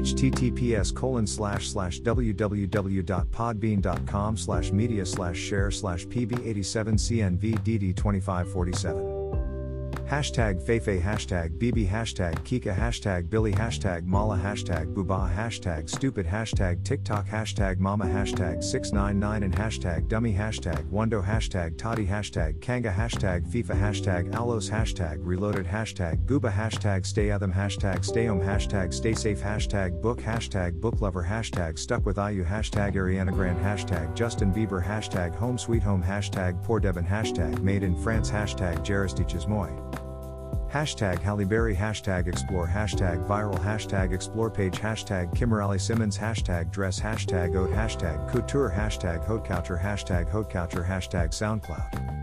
https colon slash slash www.podbean.com slash media slash share slash pb87cnvdd2547 Hashtag Feifei Hashtag BB Hashtag Kika Hashtag Billy Hashtag Mala Hashtag Booba Hashtag Stupid Hashtag TikTok Hashtag Mama Hashtag 699 and Hashtag Dummy Hashtag Wando Hashtag Toddy Hashtag Kanga Hashtag FIFA Hashtag Alos Hashtag Reloaded Hashtag Gooba Hashtag Stay Adam Hashtag Stay Home Hashtag Stay Safe Hashtag Book Hashtag Book Lover Hashtag Stuck With IU Hashtag Ariana Grande Hashtag Justin Bieber Hashtag Home Sweet Home Hashtag Poor Devon Hashtag Made in France Hashtag Jaristiches Moy Hashtag Halle Berry Hashtag Explore Hashtag Viral Hashtag Explore Page Hashtag Kimberly Simmons Hashtag Dress Hashtag Oat Hashtag Couture Hashtag Haute Hashtag Haute Hashtag SoundCloud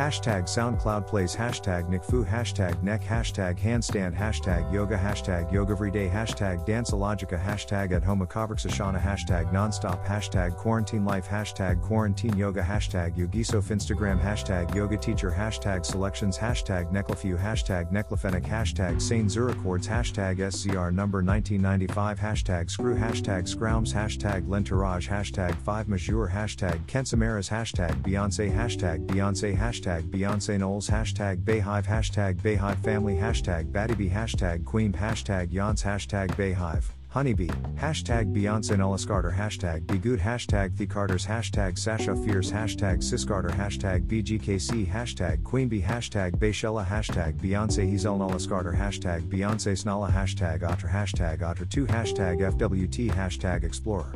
Hashtag SoundCloud Plays Hashtag NickFu Hashtag Neck Hashtag Handstand Hashtag Yoga Hashtag Yoga Everyday Hashtag Danceologica Hashtag At Home Akavrixashana Hashtag Nonstop Hashtag Quarantine Life Hashtag Quarantine Yoga Hashtag Yogisof Instagram Hashtag Yoga Teacher Hashtag Selections Hashtag Neclafew Hashtag Neclafenic Hashtag Saint Zurichords Hashtag SCR Number 1995 Hashtag Screw Hashtag Scroums Hashtag Lentourage Hashtag 5 Majour Hashtag Kensamaras Hashtag Beyonce Hashtag Beyonce Hashtag Beyonce Knowles Hashtag BeyHive Hashtag BeyHive Family Hashtag Battybee Hashtag Queen Hashtag Yance Hashtag BeyHive Honeybee, hashtag Beyonce Nullis Carter, hashtag Begood, hashtag The Carters, hashtag Sasha Fierce, hashtag Siscarter, hashtag BGKC, hashtag Queenbee, hashtag Beychella, hashtag Beyonce Hazel Nullis Carter, hashtag Beyonce Snala, hashtag Otter, hashtag Otter2, hashtag FWT, hashtag Explorer,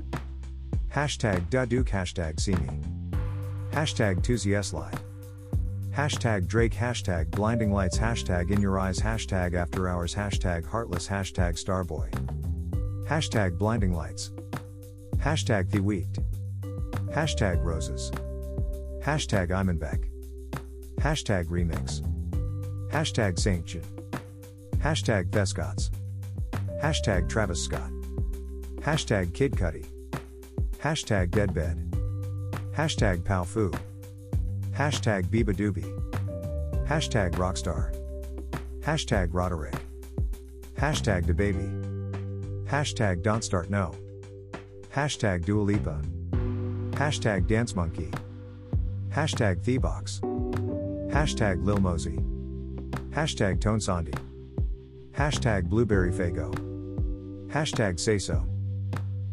hashtag Daduke, hashtag See Me, hashtag Tuesday Slide. Hashtag Drake, hashtag Blinding Lights, hashtag In Your Eyes, hashtag After Hours, hashtag Heartless, hashtag Starboy. Hashtag Blinding Lights. Hashtag The Weeknd. Hashtag Roses. Hashtag Imanbek. Hashtag Remix. Hashtag Saint Jude. Hashtag Vescots. Hashtag Travis Scott. Hashtag Kid Cudi. Hashtag Deadbed. Hashtag Powfu. Hashtag beabadoobee. Hashtag Rockstar. Hashtag Roderick. Hashtag DaBaby. Hashtag Don't Start No. Hashtag Dua Lipa. Hashtag Dance Monkey. Hashtag Thebox. Hashtag Lil Mosey. Hashtag Tones and I. Hashtag Blueberry Faygo. Hashtag Say So.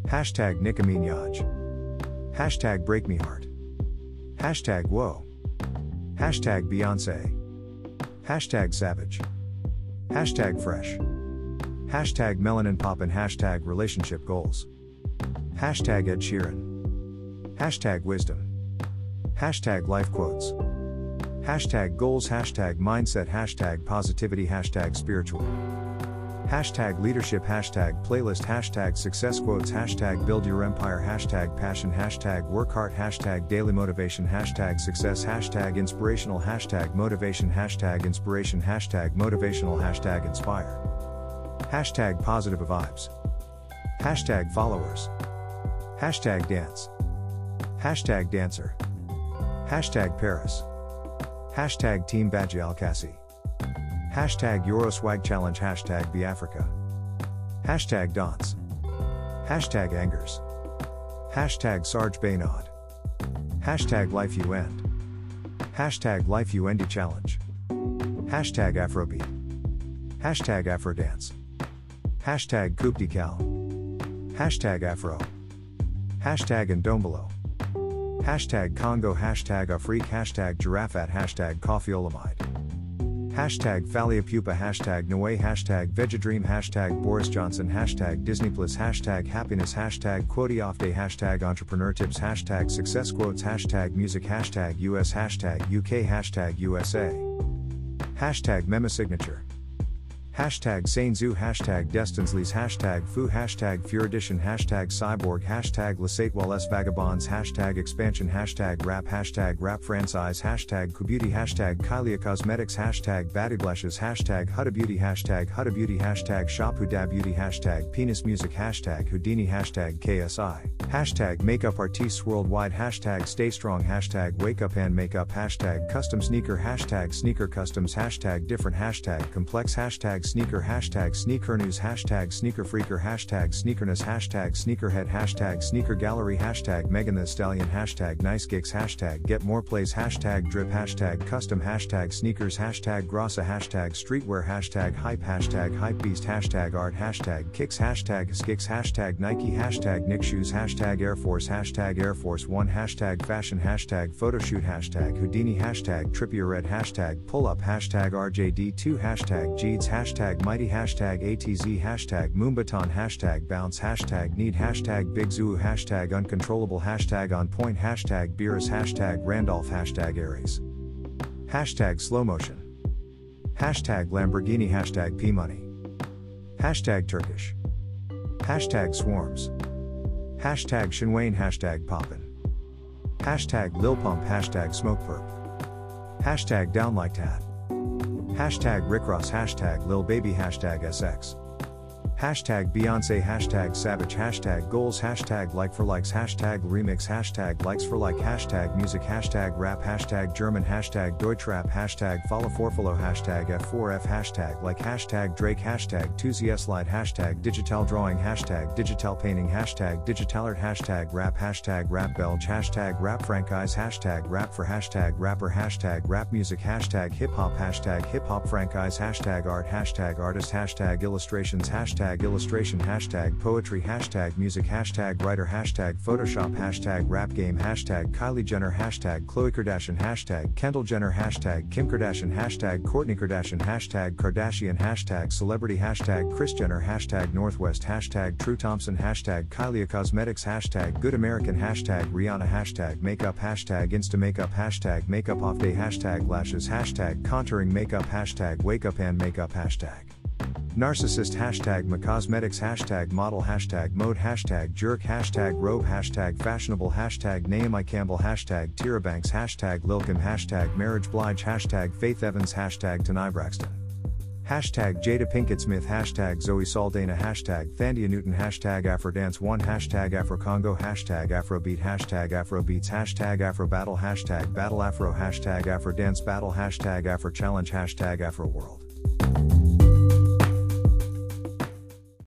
Hashtag Nicki Minaj. Hashtag Break Me Heart. Hashtag Whoa. Hashtag Beyonce. Hashtag Savage. Hashtag Fresh. Hashtag Melanin Pop and hashtag Relationship Goals. Hashtag Ed Sheeran. Hashtag Wisdom. Hashtag Life Quotes. Hashtag Goals Hashtag Mindset Hashtag Positivity Hashtag Spiritual. Hashtag leadership, hashtag playlist, hashtag success quotes, hashtag build your empire, hashtag passion, hashtag work hard, hashtag daily motivation, hashtag success, hashtag inspirational, hashtag motivation, hashtag inspiration, hashtag motivational, hashtag inspire. Hashtag positive vibes. Hashtag followers. Hashtag dance. Hashtag dancer. Hashtag Paris. Hashtag Team Badge Alcassi. Hashtag Euroswag Challenge Hashtag BeAfrica. Hashtag Dance. Hashtag Angers. Hashtag Serge Beynaud. Hashtag Life You End. Hashtag Life You Endy Challenge. Hashtag Afrobeat. Hashtag Afrodance. Hashtag Coupé-Décalé. Hashtag Afro. Hashtag Ndombolo. Hashtag Congo Hashtag Afrique Hashtag Giraffe Hashtag Koffi Olomide. Hashtag Fally Ipupa Hashtag Noe Hashtag Vegedream Hashtag Boris Johnson Hashtag Disney Plus Hashtag Happiness Hashtag Quote Off Day Hashtag Entrepreneur Tips Hashtag Success Quotes Hashtag Music Hashtag US Hashtag UK Hashtag USA Hashtag Mema Signature Hashtag Sainzu Hashtag Destinsleys Hashtag Fu Hashtag Furidition Hashtag Cyborg Hashtag Lasatewell Vagabonds Hashtag Expansion Hashtag Rap Hashtag Rap Franchise Hashtag Kubeauty Hashtag Kylie Cosmetics Hashtag Badiglashes Hashtag Huda Beauty Hashtag Huda Beauty Hashtag Shop Huda Beauty Hashtag Penis Music Hashtag Houdini Hashtag KSI Hashtag Makeup Artists Worldwide Hashtag Stay Strong Hashtag Wake Up and Makeup Hashtag Custom Sneaker Hashtag Sneaker Customs Hashtag Different Hashtag Complex Hashtag hashtag sneaker hashtag sneaker news hashtag sneaker freaker hashtag sneakerness hashtag sneakerhead hashtag sneaker gallery hashtag Megan Thee Stallion hashtag nice gigs hashtag get more plays hashtag drip hashtag custom hashtag sneakers hashtag grassa hashtag streetwear hashtag hype hashtag hypebeast hashtag art hashtag kicks hashtag skicks hashtag Nike hashtag Nick shoes hashtag Air Force hashtag Air Force One hashtag fashion hashtag photoshoot hashtag Houdini hashtag Trippie Redd hashtag pull up hashtag RJD2 hashtag Jeeds hashtag Mighty hashtag ATZ hashtag Moombahton hashtag Bounce hashtag Need hashtag Big Zoo hashtag Uncontrollable hashtag On Point hashtag Beerus hashtag Randolph hashtag Aries. Hashtag Slow Motion. Hashtag Lamborghini hashtag P Money. Hashtag Turkish. Hashtag Swarms. Hashtag Shinwane hashtag Poppin. Hashtag Lil Pump hashtag Smoke Perp hashtag Down Like That Hashtag Rick Ross, hashtag Lil Baby, hashtag SX. Hashtag Beyonce, hashtag Savage, hashtag Goals, hashtag Like for Likes, hashtag Remix, hashtag Likes for Like, hashtag Music, hashtag Rap, hashtag German, hashtag Deutschrap, hashtag Follow for hashtag F4F, hashtag Like, hashtag Drake, hashtag 2ZS Slide, hashtag Digital Drawing, hashtag Digital Painting, hashtag Digitalart, hashtag Rap, hashtag Rap Belge, hashtag Rap Franchise, hashtag Rap for hashtag Rapper, hashtag Rap Music, hashtag Hip Hop, hashtag Hip Hop Franchise, hashtag Art, hashtag Artist, hashtag Illustrations, hashtag hashtag illustration hashtag poetry hashtag music hashtag writer hashtag photoshop hashtag rap game hashtag Kylie Jenner hashtag Khloe Kardashian hashtag Kendall Jenner hashtag Kim Kardashian hashtag Kourtney Kardashian hashtag Kardashian hashtag celebrity hashtag Kris Jenner hashtag Northwest hashtag True Thompson hashtag Kylie Cosmetics hashtag Good American hashtag Rihanna hashtag makeup hashtag Insta makeup hashtag makeup off day hashtag lashes hashtag contouring makeup hashtag wake up and makeup hashtag Narcissist hashtag Macosmetics hashtag model hashtag mode hashtag jerk hashtag robe hashtag fashionable hashtag Naomi Campbell hashtag Tyra Banks hashtag Lilkim hashtag Mary J. Blige hashtag Faith Evans hashtag Toni Braxton. Hashtag Jada Pinkett Smith hashtag Zoe Saldana hashtag Thandie Newton hashtag Afrodance1 hashtag Afrocongo hashtag Afrobeat hashtag Afrobeats hashtag Afrobattle hashtag Battle Afro hashtag Afrodance Battle hashtag Afro Challenge hashtag Afro World.